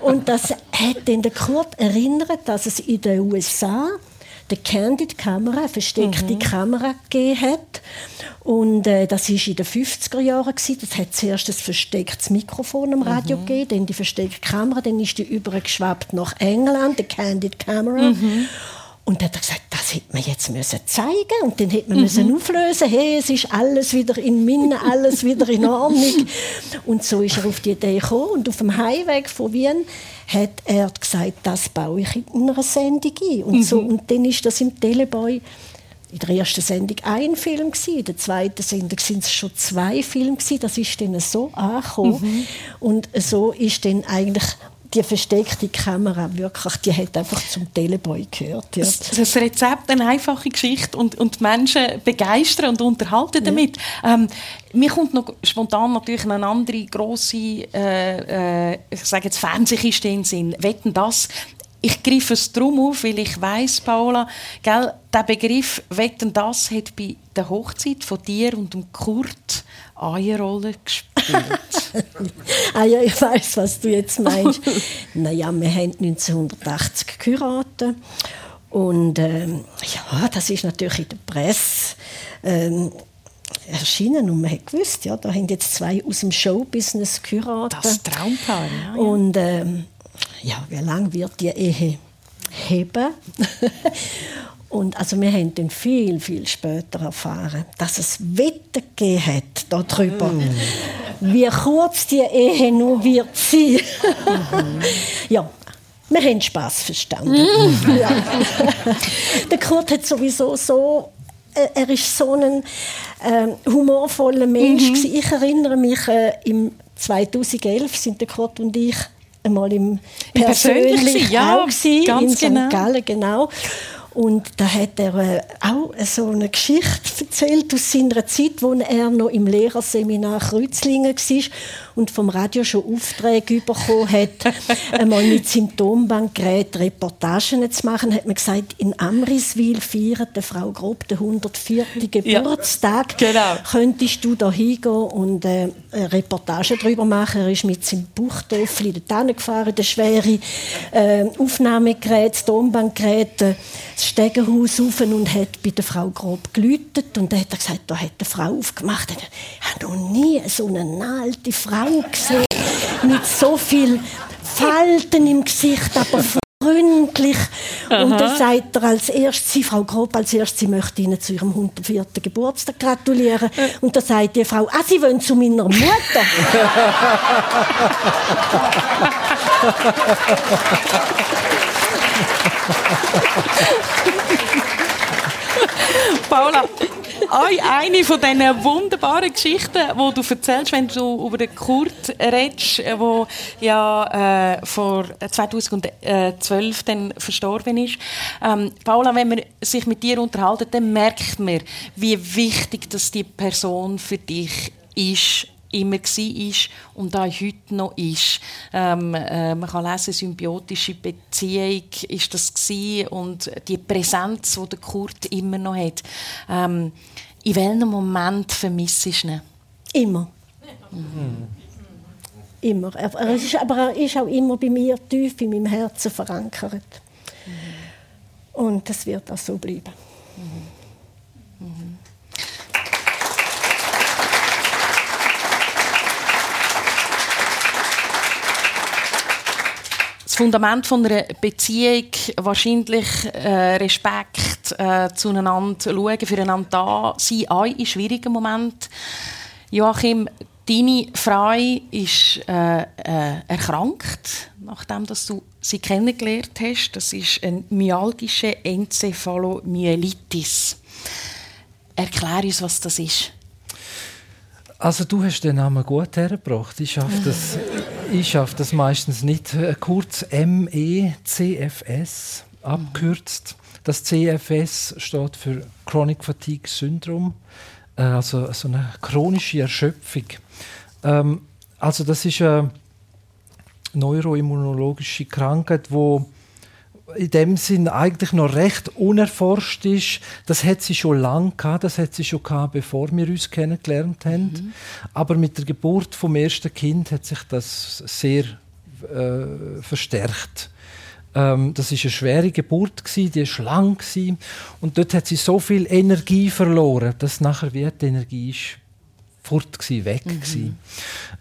Und das hat der Kurt erinnert, dass es in den USA die Candid-Kamera, eine versteckte mhm. Kamera gegeben hat. Und äh, das war in den 50er Jahren. Gewesen. Das hat zuerst ein verstecktes Mikrofon am Radio mhm. gegeben, dann die versteckte Kamera, dann ist die übergeschwappt nach England, die Candid Camera. Mhm. Und dann hat er gesagt, das hätte man jetzt müssen zeigen und dann hätte man mhm. müssen auflösen. Hey, es ist alles wieder in Minne, alles wieder in Ordnung. Und so ist er auf die Idee gekommen und auf dem Heimweg von Wien hat er gesagt, das baue ich in einer Sendung ein. Und, mhm. so, und dann ist das im Teleboy in der ersten Sendung ein Film in der zweiten Sendung sind es schon zwei Filme Das ist dann so angekommen mhm. und so ist dann eigentlich die versteckte Kamera wirklich, die hat einfach zum Teleboy gehört. Ja. Das, Rezept, eine einfache Geschichte und, und Menschen begeistern und unterhalten damit. Ja. Ähm, mir kommt noch spontan natürlich eine andere grosse, äh, äh, ich sage jetzt Fernsehkiste in den Sinn. Wetten das? Ich greife es darum auf, weil ich weiß, Paula, gell, der Begriff «Wetten das» hat bei der Hochzeit von dir und dem Kurt eine Rolle gespielt. Ah ja, ich weiß, was du jetzt meinst. naja, wir haben 1980 geheiratet und ähm, ja, das ist natürlich in der Presse ähm, erschienen und man hat gewusst, ja, da haben jetzt zwei aus dem Showbusiness geheiratet. Das Traumpaar, ja. ja. Und ähm, ja, wie lange wird die Ehe heben? Und also wir haben dann viel, viel später erfahren, dass es Wetten gegeben hat darüber, mm. wie kurz die Ehe nur wird sein. Mhm. ja, wir haben Spass verstanden. Mm. Ja. Der Kurt hat sowieso so äh, er ist so ein äh, humorvoller Mensch. Mhm. Ich erinnere mich, äh, im 2011 sind der Kurt und ich einmal im persönlichen persönlich, ja, in St. Genau. Gallen, genau. Und da hat er äh, auch so eine Geschichte erzählt aus seiner Zeit, wo er noch im Lehrerseminar Kreuzlingen war und vom Radio schon Aufträge bekommen hat, einmal mit Symptombankgerät Reportagen zu machen, hat man gesagt, in Amriswil feiert die Frau Grob den 104. Geburtstag. Ja, genau. Könntest du da hingehen und äh, eine Reportage darüber machen? Er ist mit seinem Buchtöffel dorthin gefahren, der schwere äh, Aufnahmegerät, das Tonbandgerät, das Stegenhaus auf und hat bei der Frau Grob gelütet und dann hat er gesagt, da hat eine Frau aufgemacht. Ich habe noch nie so eine alte Frau gesehen mit so viel Falten im Gesicht, aber freundlich. Aha. Und dann sagt er als erstes, sie, Frau Grob, als erstes, sie möchte Ihnen zu Ihrem 104. Geburtstag gratulieren. Und dann sagt die Frau, ah, Sie wollen zu meiner Mutter. Paula, eine von diesen wunderbaren Geschichten, die du erzählst, wenn du über den Kurt redest, der ja äh, vor 2012 dann verstorben ist. Ähm, Paula, wenn man sich mit dir unterhalten, dann merkt man, wie wichtig dass die Person für dich ist immer war und auch heute noch ist. Ähm, äh, man kann lesen, symbiotische Beziehung ist das gewesen und die Präsenz, die der Kurt immer noch hat. Ähm, in welchem Moment vermisst du ihn? Immer. Mhm. Immer. Er ist, aber er ist auch immer bei mir tief in meinem Herzen verankert. Mhm. Und das wird auch so bleiben. Mhm. Fundament von einer Beziehung wahrscheinlich äh, Respekt äh, zueinander schauen, füreinander da sein, auch in schwierigen Momenten. Joachim, deine Frau ist äh, äh, erkrankt, nachdem dass du sie kennengelernt hast. Das ist eine myalgische Enzephalomyelitis. Erklär uns, was das ist. Also du hast den Namen gut hergebracht. Ich schaffe das, ich schaff das meistens nicht. Äh, kurz MECFS, abkürzt. Das CFS steht für Chronic Fatigue Syndrome, äh, also so eine chronische Erschöpfung. Ähm, also das ist eine neuroimmunologische Krankheit, die in dem Sinn eigentlich noch recht unerforscht ist. Das hat sie schon lange gehabt, das hat sie schon gehabt, bevor wir uns kennengelernt haben. Mhm. Aber mit der Geburt vom ersten Kind hat sich das sehr äh, verstärkt. Ähm, das ist eine schwere Geburt gewesen, die ist lang und dort hat sie so viel Energie verloren, dass nachher wie die Energie ist fort gewesen, weg mhm.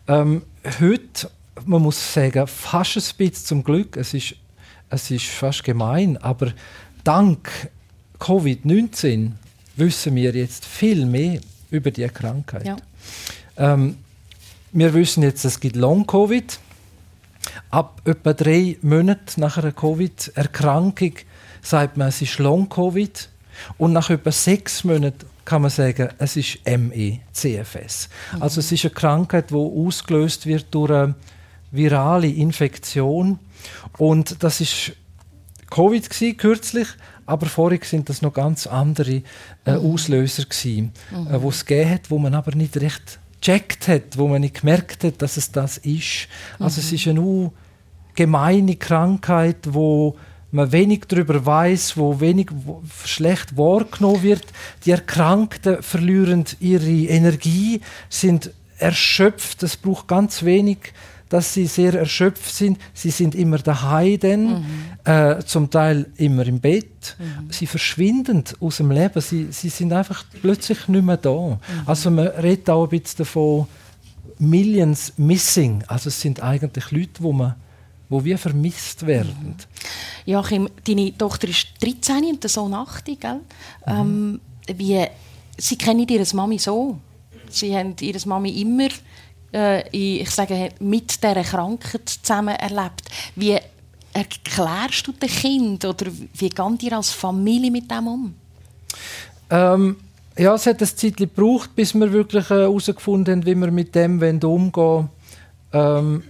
Ähm, heute, man muss sagen, fast ein bisschen zum Glück. Es ist es ist fast gemein, aber dank Covid-19 wissen wir jetzt viel mehr über die Krankheit. Ja. Ähm, wir wissen jetzt, es gibt Long-Covid. Ab etwa drei Monaten nach einer Covid-Erkrankung sagt man, es ist Long-Covid. Und nach etwa sechs Monaten kann man sagen, es ist ME-CFS. Mhm. Also es ist eine Krankheit, die ausgelöst wird durch eine virale Infektion und das ist Covid gewesen, kürzlich, aber vorher sind das noch ganz andere äh, mhm. Auslöser gewesen, mhm. äh, wo es gegeben hat, wo man aber nicht recht gecheckt hat, wo man nicht gemerkt hat, dass es das ist. Also mhm. es ist eine gemeine Krankheit, wo man wenig darüber weiß, wo wenig wo schlecht wahrgenommen wird. Die Erkrankten verlieren ihre Energie, sind erschöpft. Es braucht ganz wenig dass sie sehr erschöpft sind. Sie sind immer daheim, dann, mhm. äh, zum Teil immer im Bett. Mhm. Sie verschwinden aus dem Leben. Sie, sie sind einfach plötzlich nicht mehr da. Mhm. Also man redet auch ein bisschen davon, Millions missing. Also es sind eigentlich Leute, wo man wo wir vermisst werden. Mhm. Joachim, deine Tochter ist 13 und der Sohn 8, gell? Mhm. Ähm, wie, sie kennen ihre Mami so. Sie haben ihre Mami immer äh, ich sage, mit dieser Krankheit zusammen erlebt. Wie erklärst du dem Kind oder wie geht ihr als Familie mit dem um? Ähm, ja, es hat ein Zeit gebraucht, bis wir wirklich äh, herausgefunden äh, haben, wie wir mit dem umgehen ähm,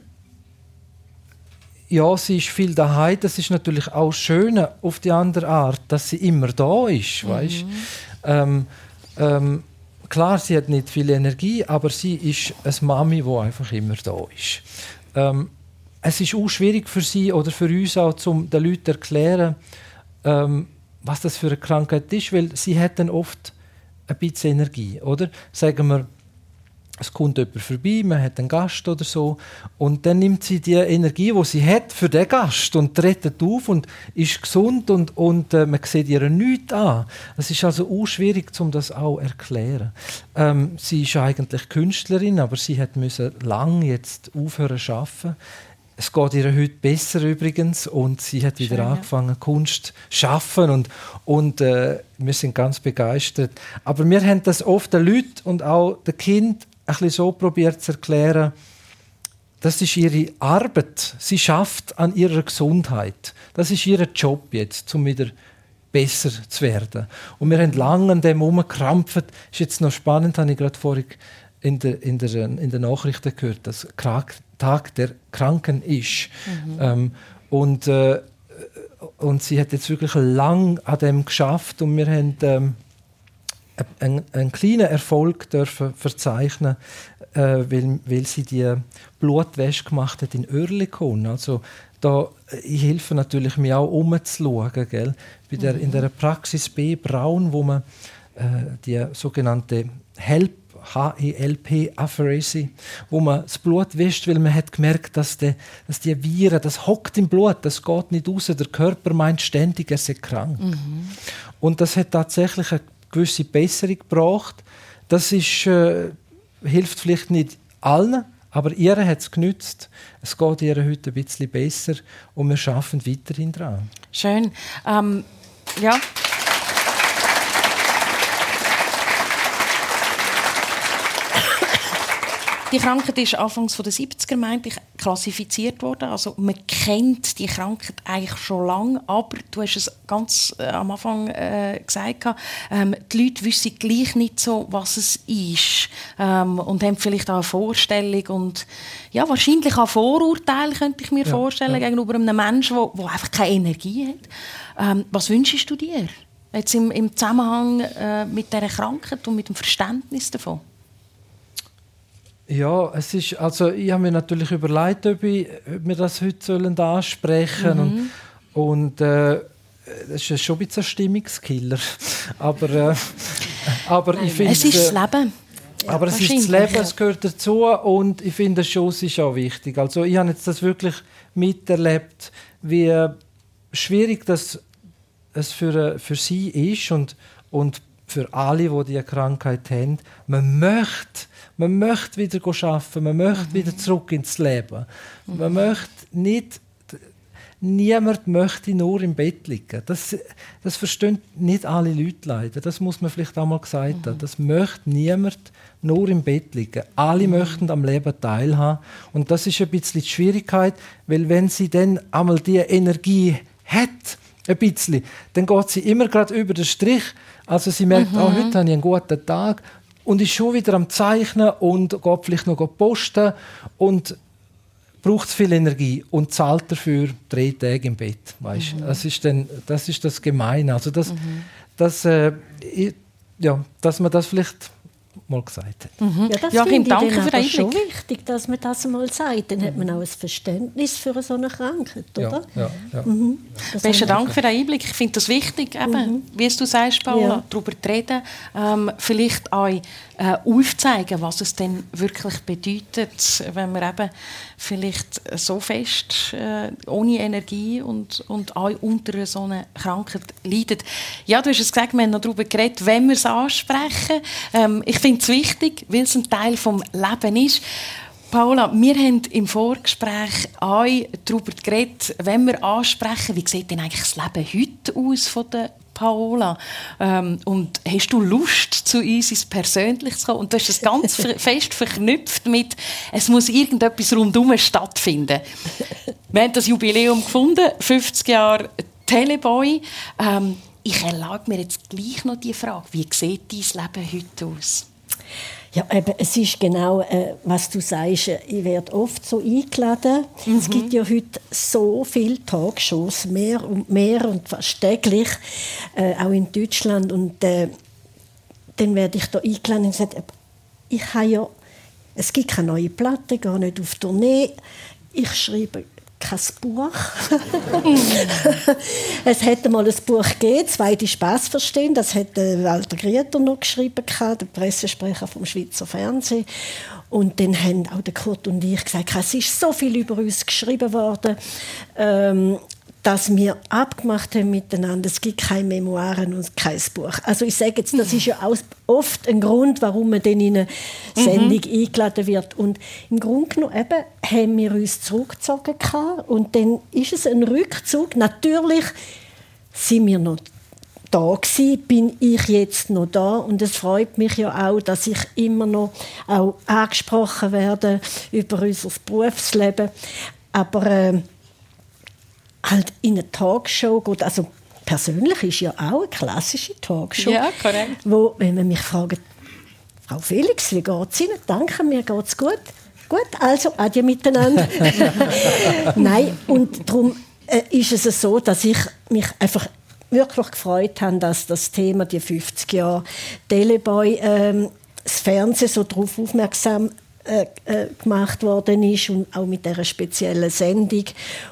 ja, sie ist viel daheim. Das ist natürlich auch schön auf die andere Art, dass sie immer da ist, weißt? Mhm. Ähm, ähm, klar, sie hat nicht viel Energie, aber sie ist eine Mami, die einfach immer da ist. Ähm, es ist auch schwierig für sie oder für uns auch, um den Leuten zu erklären, ähm, was das für eine Krankheit ist, weil sie hat dann oft ein bisschen Energie, oder? Sagen wir, es kommt jemand vorbei, man hat einen Gast oder so und dann nimmt sie die Energie, die sie hat für den Gast und rettet auf und ist gesund und, und äh, man sieht ihr nichts an. Es ist also auch schwierig, um das auch zu erklären. Ähm, sie ist eigentlich Künstlerin, aber sie hat müssen lang jetzt aufhören zu arbeiten. Es geht ihr heute besser übrigens und sie hat wieder Schön, angefangen, ja. Kunst zu schaffen und, und äh, wir sind ganz begeistert. Aber wir haben das oft den Leuten und auch den Kindern bisschen so probiert zu erklären, das ist ihre Arbeit. Sie schafft an ihrer Gesundheit. Das ist ihr Job jetzt, um wieder besser zu werden. Und wir haben lange an dem herumgekrampft. Ist jetzt noch spannend, habe ich gerade vorhin in der, in der, in der Nachrichten gehört, dass Tag der Kranken ist. Mhm. Ähm, und, äh, und sie hat jetzt wirklich lang an dem geschafft und wir haben ähm, einen, einen kleinen Erfolg dürfen verzeichnen, äh, weil, weil sie die Blutwäsche gemacht hat in Oerlikon. Also da ich helfe natürlich mir auch umzuschauen, gell? Bei der, mhm. in der Praxis B Braun, wo man äh, die sogenannte HELP HELP Apheresis, wo man das Blut wäscht, weil man hat gemerkt, dass, die, dass die Viren, das hockt im Blut, das geht nicht raus. Der Körper meint ständig, er sei krank. Mhm. Und das hat tatsächlich eine gewisse Besserung gebracht. Das ist, äh, hilft vielleicht nicht allen, aber ihr hat es genützt. Es geht ihr heute ein bisschen besser und wir arbeiten weiterhin daran. Schön. Ähm, ja. Die Krankheit ist anfangs der 70er meinte ich, klassifiziert worden. Also man kennt die Krankheit eigentlich schon lange, aber du hast es ganz äh, am Anfang äh, gesagt, ähm, die Leute wissen gleich nicht so, was es ist ähm, und haben vielleicht auch eine Vorstellung und ja, wahrscheinlich auch Vorurteile, könnte ich mir ja, vorstellen, ja. gegenüber einem Menschen, der einfach keine Energie hat. Ähm, was wünschst du dir jetzt im, im Zusammenhang äh, mit dieser Krankheit und mit dem Verständnis davon? Ja, es ist, also ich habe mir natürlich überlegt, ob, ich, ob wir das heute sollen ansprechen mhm. und, und äh, das ist schon ein bisschen ein Stimmungskiller, aber, äh, aber ich finde... Es ist das Leben. Aber es ist das Leben, es gehört dazu und ich finde, schon ist auch wichtig. Also ich habe jetzt das wirklich miterlebt, wie schwierig das es für, für sie ist und, und für alle, die diese Krankheit haben. Man möchte man möchte wieder arbeiten, man möchte mhm. wieder zurück ins Leben. Mhm. Man möchte nicht, niemand möchte nur im Bett liegen. Das, das verstehen nicht alle Leute leider. Das muss man vielleicht einmal gesagt haben. Mhm. Das möchte niemand nur im Bett liegen. Alle mhm. möchten am Leben teilhaben. Und das ist ein bisschen die Schwierigkeit, weil wenn sie dann einmal die Energie hat, ein bisschen, dann geht sie immer gerade über den Strich. Also sie merkt, mhm. oh, heute habe ich einen guten Tag und ist schon wieder am Zeichnen und geht vielleicht noch posten und braucht viel Energie und zahlt dafür drei Tage im Bett. Weißt? Mhm. Das, ist dann, das ist das Gemeine. Also das, mhm. das, äh, ja, dass man das vielleicht mal gesagt hat. Mhm. Ja, das Joachim, ich danke für das schon wichtig, dass man das mal sagt. Dann hat man auch ein Verständnis für so eine Krankheit, oder? Ja, ja, ja. Mhm. Besten Dank für den Einblick. Ich finde das wichtig, eben, mhm. wie du sagst, Paula, ja. darüber zu reden. Ähm, vielleicht auch äh, aufzeigen, was es denn wirklich bedeutet, wenn man eben vielleicht so fest äh, ohne Energie und, und auch unter so einer Krankheit leidet. Ja, du hast es gesagt, wir haben noch darüber geredet, wenn wir es ansprechen. Ähm, ich finde es wichtig, weil es ein Teil des Lebens ist. Paula, wir haben im Vorgespräch auch darüber geredet, wenn wir ansprechen, wie sieht denn eigentlich das Leben heute aus von der Paola. Ähm, und hast du Lust, zu uns ins Persönliche zu kommen? Und du hast es ganz fest verknüpft mit, es muss irgendetwas rundum stattfinden. Wir haben das Jubiläum gefunden, 50 Jahre Teleboy. Ähm, ich erlaube mir jetzt gleich noch die Frage, wie sieht dein Leben heute aus? Ja, eben, es ist genau, äh, was du sagst. Ich werde oft so eingeladen. Mhm. Es gibt ja heute so viele Talkshows, mehr und mehr und fast täglich, äh, auch in Deutschland. Und äh, dann werde ich da eingeladen und gesagt, ich habe ja, es gibt keine neue Platte, gar nicht auf Tournee. Ich schreibe kein Buch. es hätte mal ein Buch gegeben, «Zweite Spaß verstehen». Das hätte Walter Grieter noch geschrieben, der Pressesprecher vom Schweizer Fernsehen. Und dann haben auch der Kurt und ich gesagt, es ist so viel über uns geschrieben worden. Ähm, dass wir abgemacht haben miteinander, es gibt keine Memoiren und kein Buch. Also ich sage jetzt, das ist ja auch oft ein Grund, warum man dann in eine Sendung mhm. eingeladen wird. Und im Grunde genommen eben, haben wir uns zurückgezogen und dann ist es ein Rückzug. Natürlich sind wir noch da gewesen, bin ich jetzt noch da und es freut mich ja auch, dass ich immer noch auch angesprochen werde über unser Berufsleben. Aber äh, halt in eine Talkshow geht. Also persönlich ist ja auch eine klassische Talkshow. Ja, korrekt. Wo, wenn man mich fragt, Frau Felix, wie geht es Ihnen? Danke, mir geht es gut. Gut, also adieu miteinander. Nein, und darum äh, ist es so, dass ich mich einfach wirklich gefreut habe, dass das Thema die 50 Jahre Teleboy ähm, das Fernsehen so darauf aufmerksam äh, äh, gemacht worden ist und auch mit dieser speziellen Sendung.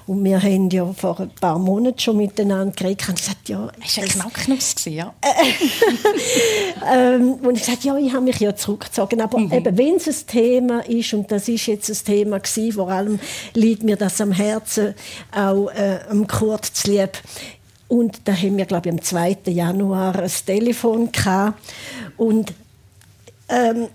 Und wir haben ja vor ein paar Monaten schon miteinander geredet und gesagt, ja... Das war ein Knacknuss, ja. ähm, und ich gesagt, ja, ich habe mich ja zurückgezogen. Aber mhm. eben, wenn es ein Thema ist, und das ist jetzt ein Thema gewesen, vor allem liegt mir das am Herzen, auch äh, am Kurt zu lieb, und da haben wir, glaube ich, am 2. Januar ein Telefon gehabt. Und ähm,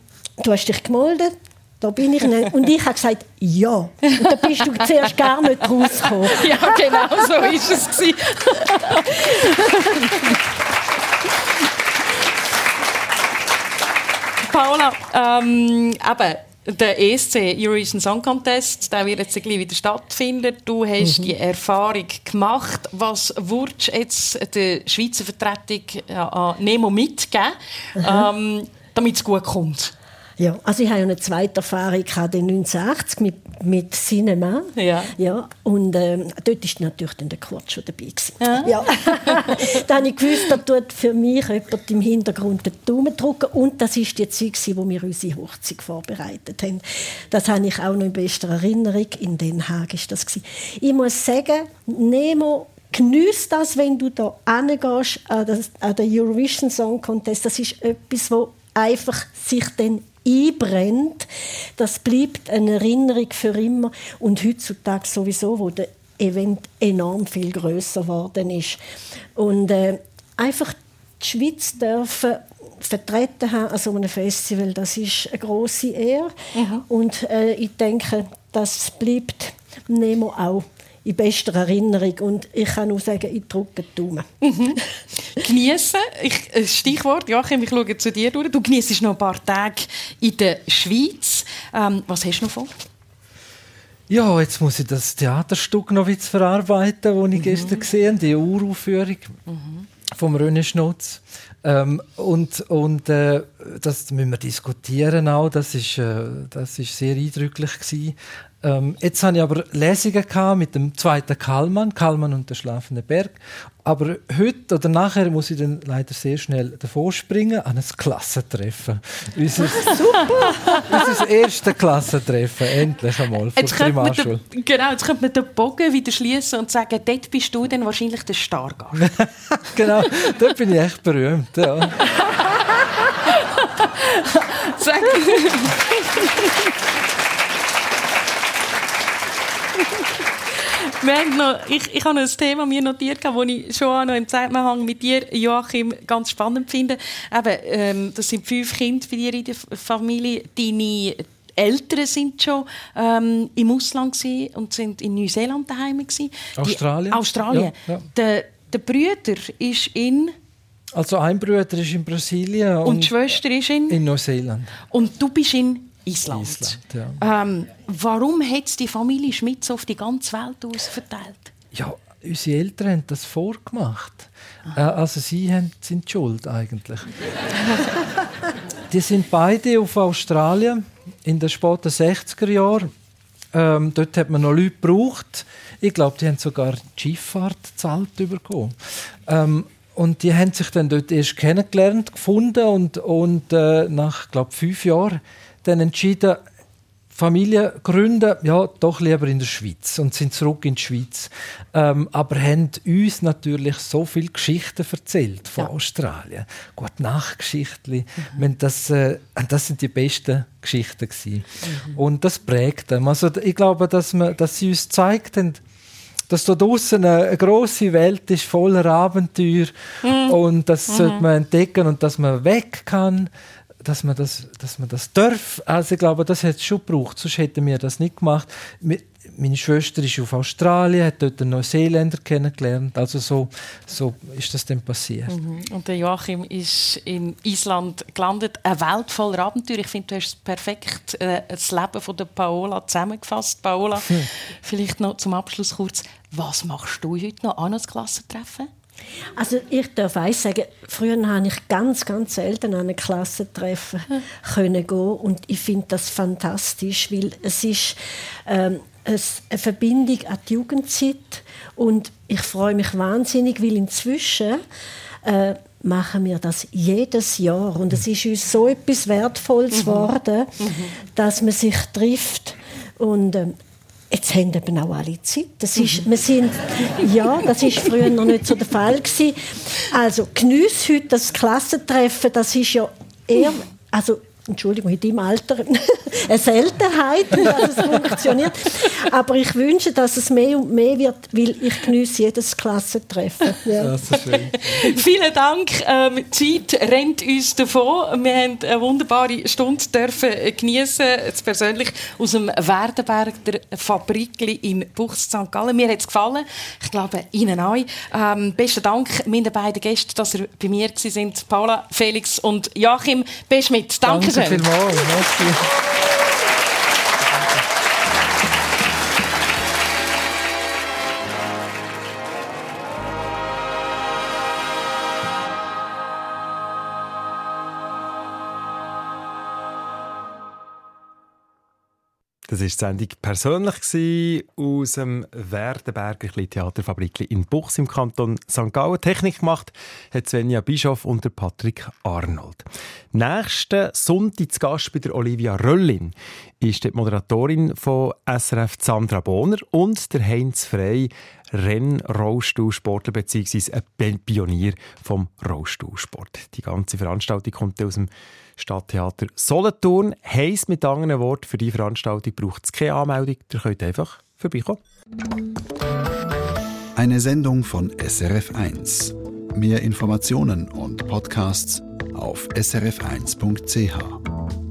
du hast dich gemeldet, da bin ich nicht. Und ich habe gesagt, ja. Und da bist du zuerst gar nicht rausgekommen. Ja, genau so war es. Paula, ähm, eben, der ESC, Eurovision Song Contest, der wird jetzt gleich wieder stattfinden. Du hast mhm. die Erfahrung gemacht. Was würdest du jetzt der Schweizer Vertretung an Nemo mitgeben, ähm, damit es gut kommt? Ja, also ich habe eine zweite Erfahrung in 1980 mit, mit Cinema. Ja. ja und ähm, dort war natürlich dann der Kurt schon dabei. Gewesen. Ja. ja. da habe ich gewusst, da tut für mich jemand im Hintergrund den Daumen drücken. Und das war die Zeit, wo wir unsere Hochzeit vorbereitet haben. Das habe ich auch noch in bester Erinnerung. In Den Haag war das. Gewesen. Ich muss sagen, Nemo Geniess das, wenn du da hingehst an den Eurovision Song Contest. Das ist etwas, wo einfach sich dann einbrennt, das bleibt eine Erinnerung für immer. Und heutzutage sowieso, wo der Event enorm viel größer geworden ist. Und äh, einfach die Schweiz dürfen vertreten haben an so einem Festival, das ist eine große Ehre. Mhm. Und äh, ich denke, das bleibt Nemo auch in bester Erinnerung. Und ich kann nur sagen, ich drücke die Daumen. Mhm. Genießen, ich, Stichwort, Joachim, ich schaue zu dir durch. Du genießt noch ein paar Tage in der Schweiz. Ähm, was hast du noch vor? Ja, jetzt muss ich das Theaterstück noch wieder verarbeiten, das ich mhm. gestern gesehen habe, die Uraufführung mhm. vom René Schnutz. Ähm, und und äh, das müssen wir diskutieren auch. Das ist, äh, das ist sehr eindrücklich gewesen. Ähm, jetzt hatte ich aber Lesungen mit dem zweiten Kallmann, Kallmann und der schlafende Berg. Aber heute oder nachher muss ich dann leider sehr schnell davor springen an ein Klassentreffen. Unser, Super! unser erstes Klassentreffen, endlich einmal, von der Primarschule. Genau, jetzt könnte man den Bogen wieder schließen und sagen, dort bist du dann wahrscheinlich der Stargast. genau, dort bin ich echt berühmt. Ja. Sag. noch, ich, ich habe ein Thema mir notiert, das ich schon noch im Zusammenhang mit dir, Joachim, ganz spannend finde. Eben, ähm, das sind fünf Kinder bei dir in der Familie. Deine Eltern sind schon ähm, im Ausland und sind in Neuseeland daheim gewesen. Australien. Die, Australien. Ja, ja. Der, der Brüder ist in also ein Bruder ist in Brasilien und, und die Schwester ist in, in Neuseeland. Und du bist in Island. Island ja. ähm, warum hat die Familie Schmitz auf die ganze Welt aus verteilt? Ja, unsere Eltern haben das vorgemacht. Äh, also sie haben, sind schuld eigentlich. die sind beide auf Australien in den späten 60er Jahren. Ähm, dort hat man noch Leute gebraucht. Ich glaube, die haben sogar die Schifffahrt bekommen. Ähm, und die haben sich dann dort erst kennengelernt, gefunden und, und äh, nach, glaube fünf Jahren dann entschieden, Familie gründen, ja, doch lieber in der Schweiz und sind zurück in die Schweiz. Ähm, aber haben uns natürlich so viele Geschichten erzählt von ja. Australien. Gut, Nachgeschichten. Mhm. Das, äh, das sind die besten Geschichten gewesen. Mhm. Und das prägt them. Also ich glaube, dass, man, dass sie uns gezeigt haben, dass da draußen eine, eine große Welt ist voller Abenteuer mhm. und das mhm. sollte man entdecken und dass man weg kann dass man das, dass man das darf. Also ich glaube, das hat es schon gebraucht, sonst hätten wir das nicht gemacht. Meine Schwester ist auf Australien, hat dort einen Neuseeländer kennengelernt. Also so, so ist das dann passiert. Mhm. Und der Joachim ist in Island gelandet. Eine Welt voller Abenteuer. Ich finde, du hast perfekt äh, das Leben von der Paola zusammengefasst. Paola, hm. vielleicht noch zum Abschluss kurz. Was machst du heute noch an das Klassentreffen? Also ich darf eins sagen, früher habe ich ganz, ganz selten an ein Klassentreffen hm. können gehen und ich finde das fantastisch, weil es ist ähm, eine Verbindung an die Jugendzeit und ich freue mich wahnsinnig, weil inzwischen äh, machen wir das jedes Jahr und es ist uns so etwas Wertvolles mhm. geworden, mhm. dass man sich trifft und äh, Jetzt haben eben auch alle Zeit. Das ist, wir sind, ja, das ist früher noch nicht so der Fall gewesen. Also genieß heute das Klassentreffen. Das ist ja eher, also Entschuldigung, in deinem Alter eine Seltenheit, dass es funktioniert. Aber ich wünsche, dass es mehr und mehr wird, weil ich genieße jedes Klassentreffen. Ja. Das ist schön. Vielen Dank. Ähm, die Zeit rennt uns davon. Wir haben eine wunderbare Stunde dürfen genießen, jetzt persönlich aus dem Werdenberg der Fabrik in Buchs St. Gallen. Mir hat es gefallen. Ich glaube, Ihnen auch. Ähm, besten Dank meinen beiden Gästen, dass ihr bei mir sind, Paula, Felix und Joachim Beschmidt. Danke, Danke Merci. Merci. Das war die Sendung persönlich aus dem Werdenberger Theaterfabrik in Buchs im Kanton St. Gallen. Technik gemacht hat Svenja Bischof und Patrick Arnold. Nächsten Sonntag zu Gast bei der Olivia Röllin ist die Moderatorin von SRF Sandra Bohner und der Heinz Frey, Renn-Rollstuhlsportler bzw. ein Pionier vom Rollstuhlsport. Die ganze Veranstaltung kommt aus dem Stadttheater Solothurn. Heisst mit anderen Worten, für die Veranstaltung braucht es keine Anmeldung. Ihr könnt einfach vorbeikommen. Eine Sendung von SRF1. Mehr Informationen und Podcasts auf srf1.ch.